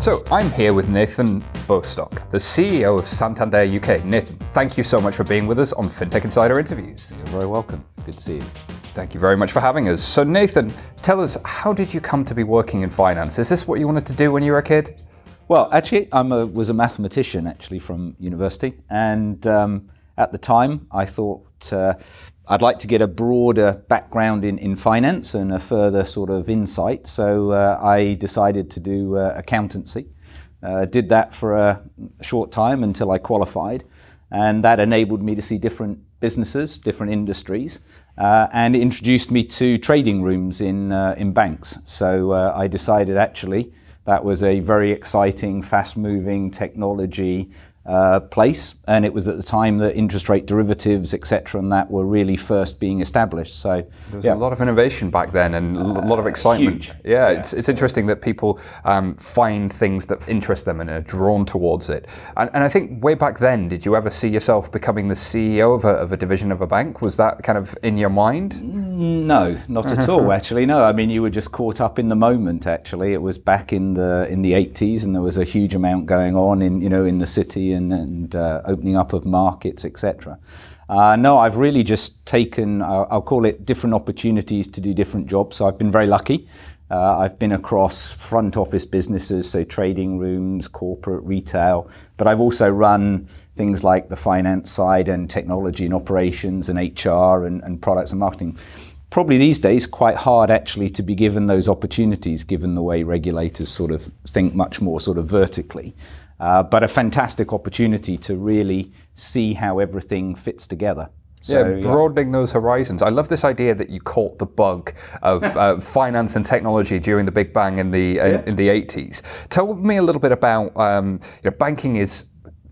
So I'm here with Nathan Bostock, the CEO of Santander UK. Nathan, thank you so much for being with us on FinTech Insider Interviews. You're very welcome. Good to see you. Thank you very much for having us. So Nathan, tell us, how did you come to be working in finance? Is this what you wanted to do when you were a kid? Well, actually, I was a mathematician actually from university, and um, at the time I thought uh, I'd like to get a broader background in, in finance and a further sort of insight. So uh, I decided to do uh, accountancy. Uh, did that for a short time until I qualified, and that enabled me to see different businesses, different industries, uh, and introduced me to trading rooms in uh, in banks. So uh, I decided actually that was a very exciting, fast-moving technology uh, place, and it was at the time that interest rate derivatives, etc., and that were really first being established. So there was yeah. a lot of innovation back then, and a lot of excitement. Huge. Yeah, yeah, It's, it's interesting that people um, find things that interest them and are drawn towards it. And, and, I think way back then, did you ever see yourself becoming the CEO of a, of a division of a bank? Was that kind of in your mind? No, not at all. Actually, no. I mean, you were just caught up in the moment. Actually, it was back in the in the 80s, and there was a huge amount going on in you know in the city and, and uh, opening up of markets, etc. Uh, no, I've really just taken, uh, I'll call it different opportunities to do different jobs. So I've been very lucky. Uh, I've been across front office businesses, so trading rooms, corporate, retail, but I've also run things like the finance side and technology and operations and HR and, and products and marketing probably these days quite hard actually to be given those opportunities given the way regulators sort of think much more sort of vertically. Uh, but a fantastic opportunity to really see how everything fits together. So, yeah, broadening yeah. those horizons. I love this idea that you caught the bug of uh, finance and technology during the Big Bang in the uh, yeah. in the 80s. Tell me a little bit about um, you know, banking is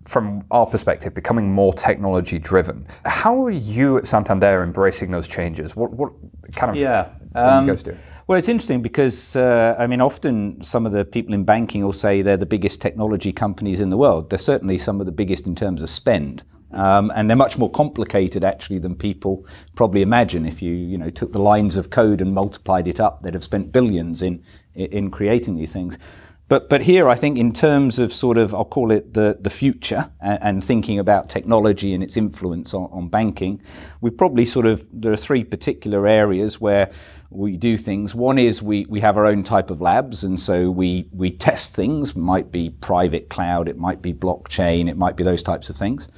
from our perspective, becoming more technology driven. How are you at Santander embracing those changes? What, what kind of yeah. Um, guys do? Well, it's interesting because uh, I mean, often some of the people in banking will say they're the biggest technology companies in the world. They're certainly some of the biggest in terms of spend. Um, and they're much more complicated actually than people probably imagine. If you you know took the lines of code and multiplied it up, they'd have spent billions in in creating these things. But, but here, I think, in terms of sort of, I'll call it the, the future and, and thinking about technology and its influence on, on, banking, we probably sort of, there are three particular areas where we do things. One is we, we have our own type of labs, and so we, we test things. It might be private cloud, it might be blockchain, it might be those types of things.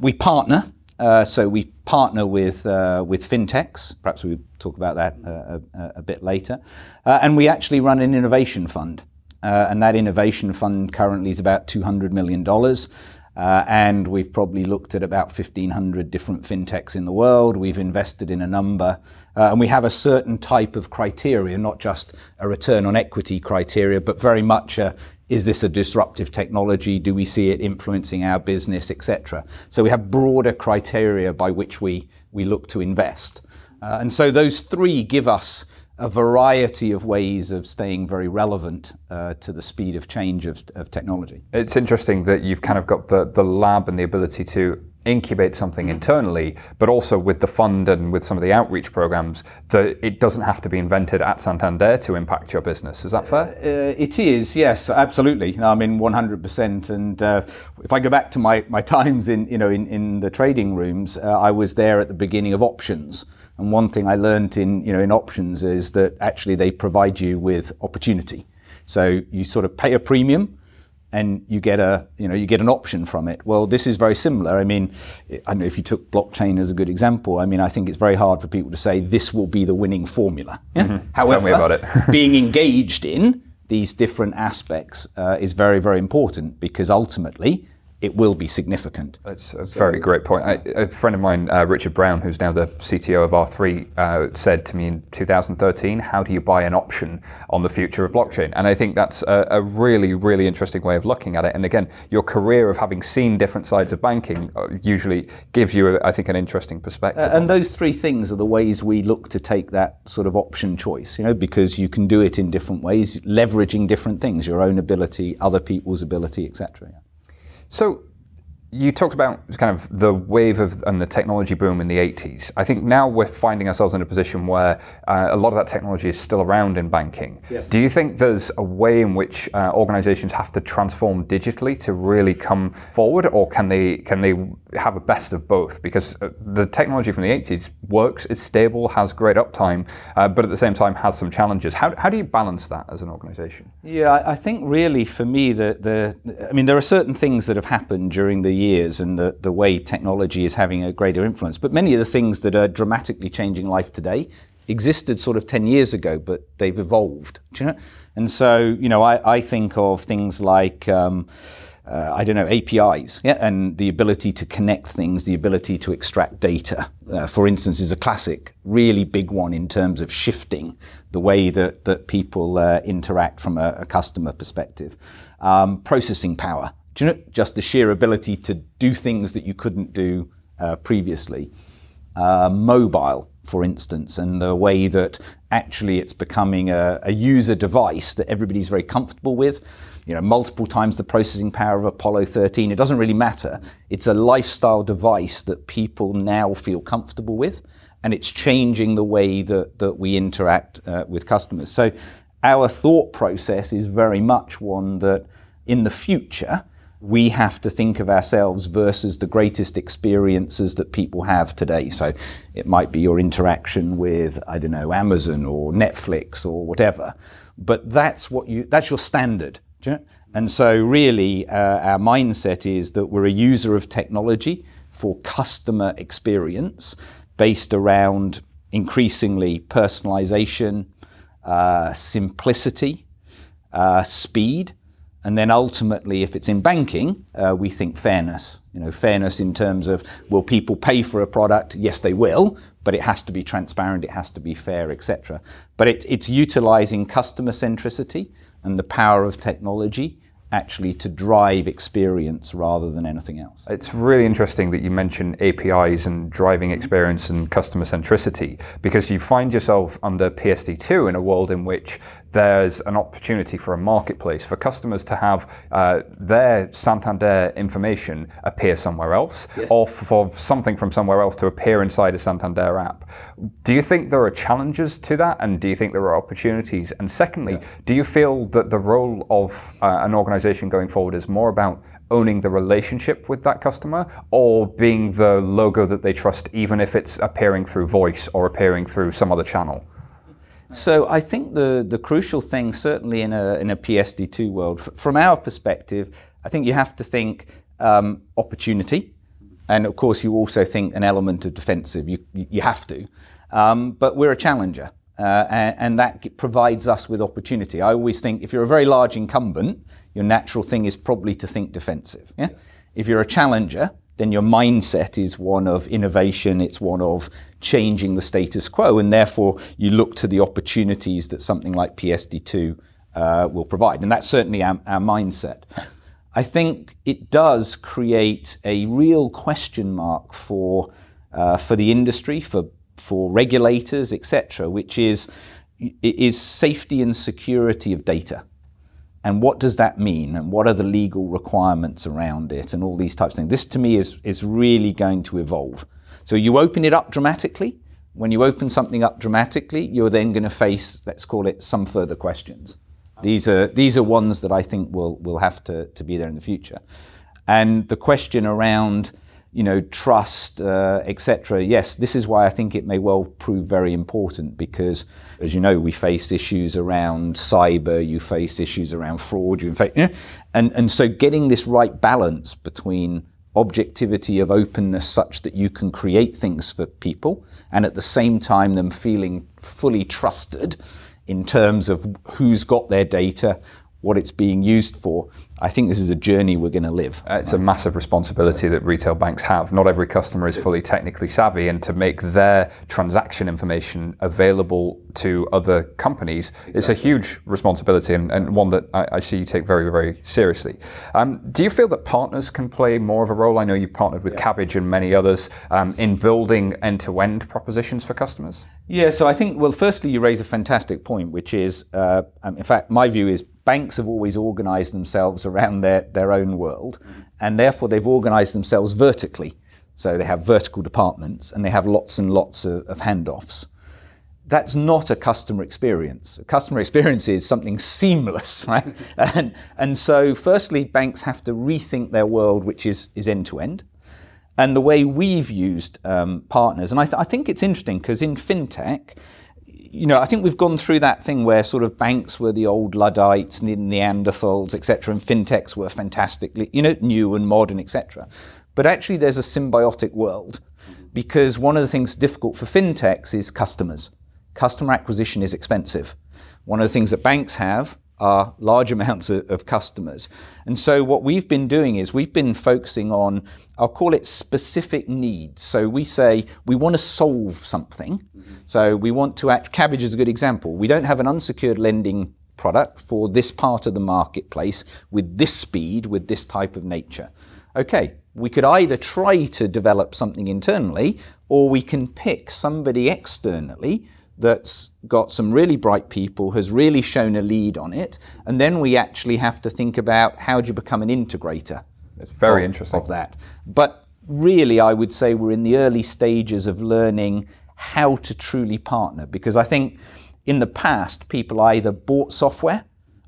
We partner, uh, so we partner with uh, with fintechs. Perhaps we'll talk about that uh, a, a, bit later, uh, and we actually run an innovation fund. Uh, and that innovation fund currently is about $200 million. Uh, and we've probably looked at about 1,500 different fintechs in the world. We've invested in a number. Uh, and we have a certain type of criteria, not just a return on equity criteria, but very much a, is this a disruptive technology? Do we see it influencing our business, etc.? So we have broader criteria by which we, we look to invest. Uh, and so those three give us a variety of ways of staying very relevant uh, to the speed of change of, of, technology. It's interesting that you've kind of got the, the lab and the ability to incubate something internally, but also with the fund and with some of the outreach programs, that it doesn't have to be invented at Santander to impact your business. Is that fair? Uh, it is, yes, absolutely. I mean, 100%. And uh, if I go back to my, my times in, you know, in, in the trading rooms, uh, I was there at the beginning of options. And one thing I learned in, you know, in options is that actually they provide you with opportunity. So you sort of pay a premium and you get a you know you get an option from it. Well, this is very similar. I mean, I don't know if you took blockchain as a good example. I mean, I think it's very hard for people to say this will be the winning formula. Yeah? Mm-hmm. However, being engaged in these different aspects uh, is very very important because ultimately it will be significant. That's a very great point. I, a friend of mine, uh, Richard Brown, who's now the CTO of R3, uh, said to me in 2013, How do you buy an option on the future of blockchain? And I think that's a, a really, really interesting way of looking at it. And again, your career of having seen different sides of banking uh, usually gives you, I think, an interesting perspective. Uh, and those three things are the ways we look to take that sort of option choice, you know, because you can do it in different ways, leveraging different things, your own ability, other people's ability, etc. So you talked about kind of the wave of and the technology boom in the 80s. I think now we're finding ourselves in a position where uh, a lot of that technology is still around in banking. Yes. Do you think there's a way in which uh, organizations have to transform digitally to really come forward, or can they can they have a best of both? Because uh, the technology from the 80s works, is stable, has great uptime, uh, but at the same time has some challenges. How, how do you balance that as an organization? Yeah, I think really for me, the, the I mean, there are certain things that have happened during the years and the, the way technology is having a greater influence. But many of the things that are dramatically changing life today existed sort of 10 years ago, but they've evolved. Do you know? And so, you know, I, I think of things like, um, uh, I don't know, APIs, yeah, and the ability to connect things, the ability to extract data, uh, for instance, is a classic, really big one in terms of shifting the way that, that people uh, interact from a, a customer perspective. Um, processing power, do you know, just the sheer ability to do things that you couldn't do uh, previously. Uh, mobile, for instance, and the way that actually it's becoming a, a, user device that everybody's very comfortable with. You know, multiple times the processing power of Apollo 13. It doesn't really matter. It's a lifestyle device that people now feel comfortable with, and it's changing the way that, that we interact uh, with customers. So, our thought process is very much one that in the future, we have to think of ourselves versus the greatest experiences that people have today. So it might be your interaction with, I don't know, Amazon or Netflix or whatever. But that's what you, that's your standard. You know? And so really uh, our mindset is that we're a user of technology for customer experience based around increasingly personalization, uh, simplicity, uh, speed, and then ultimately, if it's in banking, uh, we think fairness. You know, fairness in terms of will people pay for a product? Yes, they will, but it has to be transparent, it has to be fair, etc. But it, it's utilizing customer centricity and the power of technology actually to drive experience rather than anything else. It's really interesting that you mention APIs and driving experience and customer centricity because you find yourself under PSD2 in a world in which there's an opportunity for a marketplace for customers to have uh, their Santander information appear somewhere else yes. or for something from somewhere else to appear inside a Santander app. Do you think there are challenges to that and do you think there are opportunities? And secondly, yeah. do you feel that the role of uh, an organization going forward is more about owning the relationship with that customer or being the logo that they trust even if it's appearing through voice or appearing through some other channel? So I think the, the crucial thing, certainly in a, in a PSD2 world, f- from our perspective, I think you have to think um, opportunity. And of course, you also think an element of defensive. You, you have to. Um, but we're a challenger. Uh, and, and, that provides us with opportunity. I always think if you're a very large incumbent, your natural thing is probably to think defensive. Yeah? If you're a challenger, then your mindset is one of innovation, it's one of changing the status quo, and therefore you look to the opportunities that something like PSD2 uh, will provide. And that's certainly our, our mindset. I think it does create a real question mark for, uh, for the industry, for, for regulators, etc., which is, is safety and security of data and what does that mean and what are the legal requirements around it and all these types of things. This to me is, is really going to evolve. So you open it up dramatically. When you open something up dramatically, you're then going to face, let's call it, some further questions. These are, these are ones that I think will, will have to, to be there in the future. And the question around you know, trust, uh, etc. Yes, this is why I think it may well prove very important because, as you know, we face issues around cyber, you face issues around fraud, you face, you and and so getting this right balance between objectivity of openness such that you can create things for people and at the same time them feeling fully trusted in terms of who's got their data, what it's being used for, I think this is a journey we're going to live. Uh, it's a massive responsibility that retail banks have. Not every customer is fully technically savvy, and to make their transaction information available to other companies exactly. is a huge responsibility and, and one that I, I, see you take very, very seriously. Um, do you feel that partners can play more of a role? I know you've partnered with yeah. Kabbage and many others um, in building end to end propositions for customers. Yeah, so I think, well, firstly, you raise a fantastic point, which is, uh, um, in fact, my view is banks have always organized themselves around their, their own world, and therefore they've organized themselves vertically. So they have vertical departments and they have lots and lots of, of handoffs. That's not a customer experience. A customer experience is something seamless, right? and, and so, firstly, banks have to rethink their world, which is, is end-to-end. And the way we've used um, partners, and I, th- I think it's interesting because in fintech, you know, I think we've gone through that thing where sort of banks were the old Luddites and the Neanderthals, etc., and fintechs were fantastically, you know, new and modern, etc. But actually, there's a symbiotic world because one of the things difficult for fintechs is customers. Customer acquisition is expensive. One of the things that banks have are large amounts of, customers. And so what we've been doing is we've been focusing on, I'll call it specific needs. So we say we want to solve something. So we want to act, Kabbage is a good example. We don't have an unsecured lending product for this part of the marketplace with this speed, with this type of nature. Okay, we could either try to develop something internally or we can pick somebody externally that's got some really bright people, has really shown a lead on it, and then we actually have to think about how do you become an integrator. It's very of, interesting. Of that. But really, I would say we're in the early stages of learning how to truly partner because I think in the past, people either bought software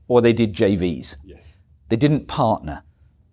or they did JVs. Yes. They didn't partner.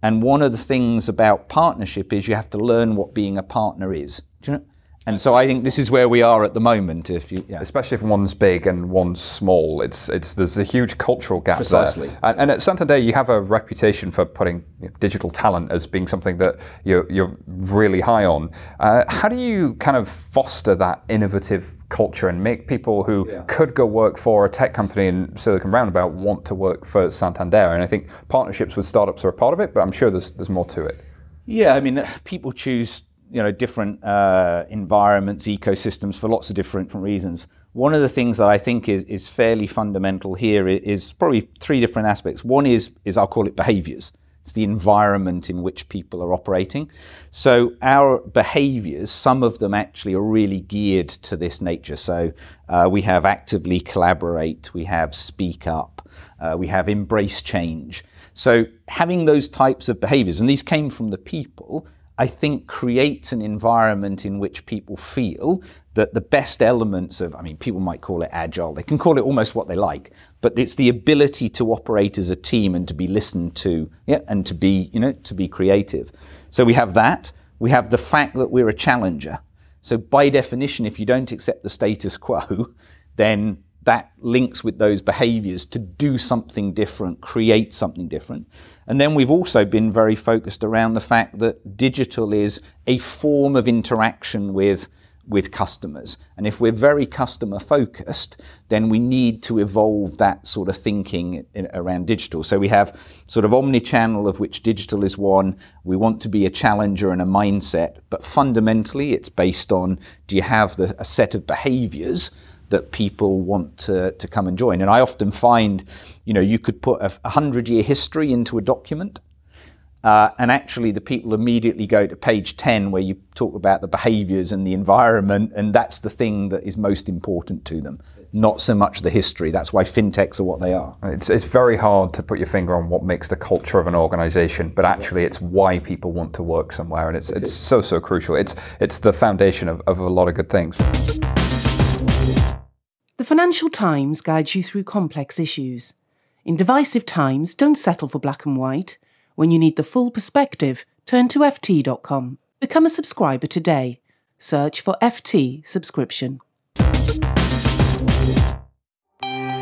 And one of the things about partnership is you have to learn what being a partner is. Do you know? And so I think this is where we are at the moment. If you, yeah. especially if one's big and one's small, it's it's there's a huge cultural gap Precisely. there. And, and at Santander, you have a reputation for putting digital talent as being something that you're you're really high on. Uh, how do you kind of foster that innovative culture and make people who yeah. could go work for a tech company in Silicon Roundabout want to work for Santander? And I think partnerships with startups are a part of it, but I'm sure there's there's more to it. Yeah, I mean, people choose you know different uh, environments, ecosystems for lots of different, reasons. One of the things that I think is is fairly fundamental here is probably three different aspects. One is is I'll call it behaviors. It's the environment in which people are operating. So our behaviors, some of them actually are really geared to this nature. So uh, we have actively collaborate, we have speak up, uh, we have embrace change. So having those types of behaviors, and these came from the people, I think creates an environment in which people feel that the best elements of, I mean, people might call it agile, they can call it almost what they like, but it's the ability to operate as a team and to be listened to, yeah, and to be, you know, to be creative. So we have that. We have the fact that we're a challenger. So by definition, if you don't accept the status quo, then that links with those behaviors to do something different, create something different. And then we've also been very focused around the fact that digital is a form of interaction with with customers. And if we're very customer focused, then we need to evolve that sort of thinking in, around digital. So we have sort of omni-channel of which digital is one. We want to be a challenger and a mindset, but fundamentally it's based on do you have the, a set of behaviors that people want to, to come and join. And I often find, you know, you could put a, a hundred year history into a document. Uh, and actually, the people immediately go to page 10 where you talk about the behaviors and the environment, and that's the thing that is most important to them, not so much the history. That's why fintechs are what they are. It's, it's very hard to put your finger on what makes the culture of an organization, but actually, it's why people want to work somewhere, and it's, it's so, so crucial. It's, it's the foundation of, of a lot of good things. The Financial Times guides you through complex issues. In divisive times, don't settle for black and white. When you need the full perspective, turn to FT.com. Become a subscriber today. Search for FT subscription.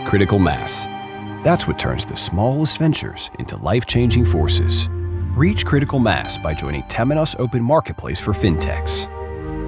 Critical mass. That's what turns the smallest ventures into life changing forces. Reach critical mass by joining Temenos Open Marketplace for FinTechs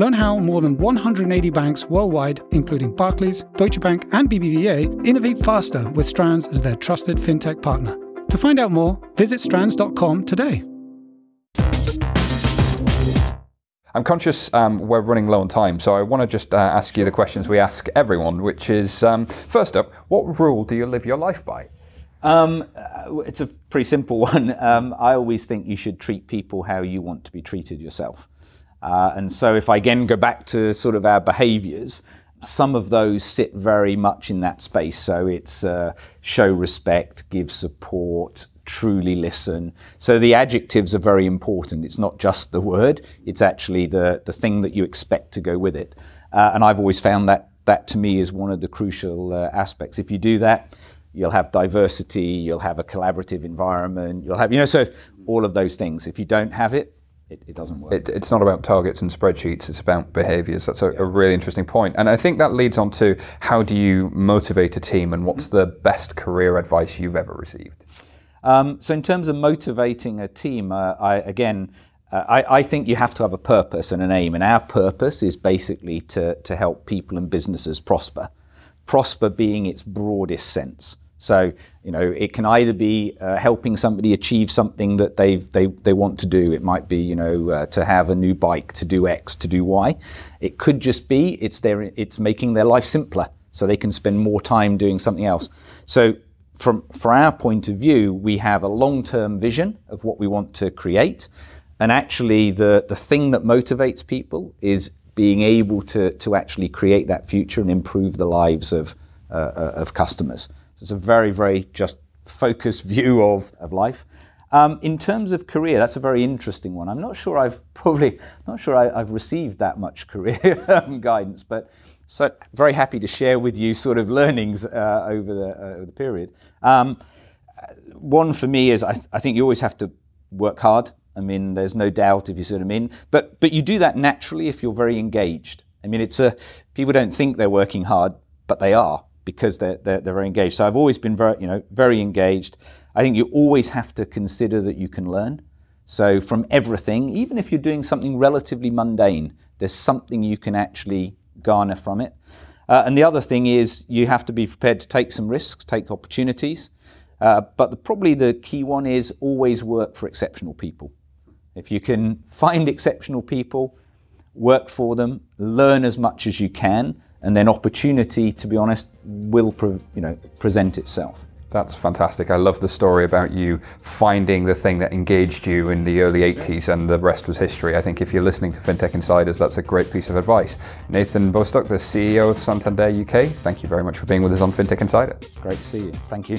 Learn how more than 180 banks worldwide, including Barclays, Deutsche Bank, and BBVA, innovate faster with Strands as their trusted fintech partner. To find out more, visit strands.com today. I'm conscious um, we're running low on time, so I want to just uh, ask you the questions we ask everyone, which is um, first up, what rule do you live your life by? Um, uh, it's a pretty simple one. Um, I always think you should treat people how you want to be treated yourself. Uh, and so, if I again go back to sort of our behaviours, some of those sit very much in that space. So it's uh, show respect, give support, truly listen. So the adjectives are very important. It's not just the word; it's actually the the thing that you expect to go with it. Uh, and I've always found that that to me is one of the crucial uh, aspects. If you do that, you'll have diversity, you'll have a collaborative environment, you'll have you know so all of those things. If you don't have it, it, it doesn't work. It, it's not about targets and spreadsheets, it's about behaviors. That's a, a, really interesting point. And I think that leads on to how do you motivate a team and what's the best career advice you've ever received? Um, so, in terms of motivating a team, uh, I, again, uh, I, I, think you have to have a purpose and an aim. And our purpose is basically to, to help people and businesses prosper. Prosper being its broadest sense. So, you know, it can either be uh, helping somebody achieve something that they they they want to do. It might be, you know, uh, to have a new bike, to do X, to do Y. It could just be it's their it's making their life simpler, so they can spend more time doing something else. So, from from our point of view, we have a long-term vision of what we want to create, and actually, the the thing that motivates people is being able to to actually create that future and improve the lives of uh, uh of customers. So it's a very, very just focused view of, of life. Um, in terms of career, that's a very interesting one. I'm not sure I've probably not sure I, have received that much career um, guidance, but so very happy to share with you sort of learnings uh, over the uh, over the period. Um, one for me is I, th- I think you always have to work hard. I mean, there's no doubt if you sort of mean, but but you do that naturally if you're very engaged. I mean, it's a people don't think they're working hard, but they are because they're, they're, they're very engaged. So I've always been very, you know, very engaged. I think you always have to consider that you can learn. So from everything, even if you're doing something relatively mundane, there's something you can actually garner from it. Uh, and the other thing is you have to be prepared to take some risks, take opportunities. Uh, but the, probably the key one is always work for exceptional people. If you can find exceptional people, work for them, learn as much as you can, and then opportunity, to be honest, will pre- you know present itself. That's fantastic. I love the story about you finding the thing that engaged you in the early 80s and the rest was history. I think if you're listening to FinTech Insiders, that's a great piece of advice. Nathan Bostock, the CEO of Santander UK, thank you very much for being with us on FinTech Insider. Great to see you. Thank you.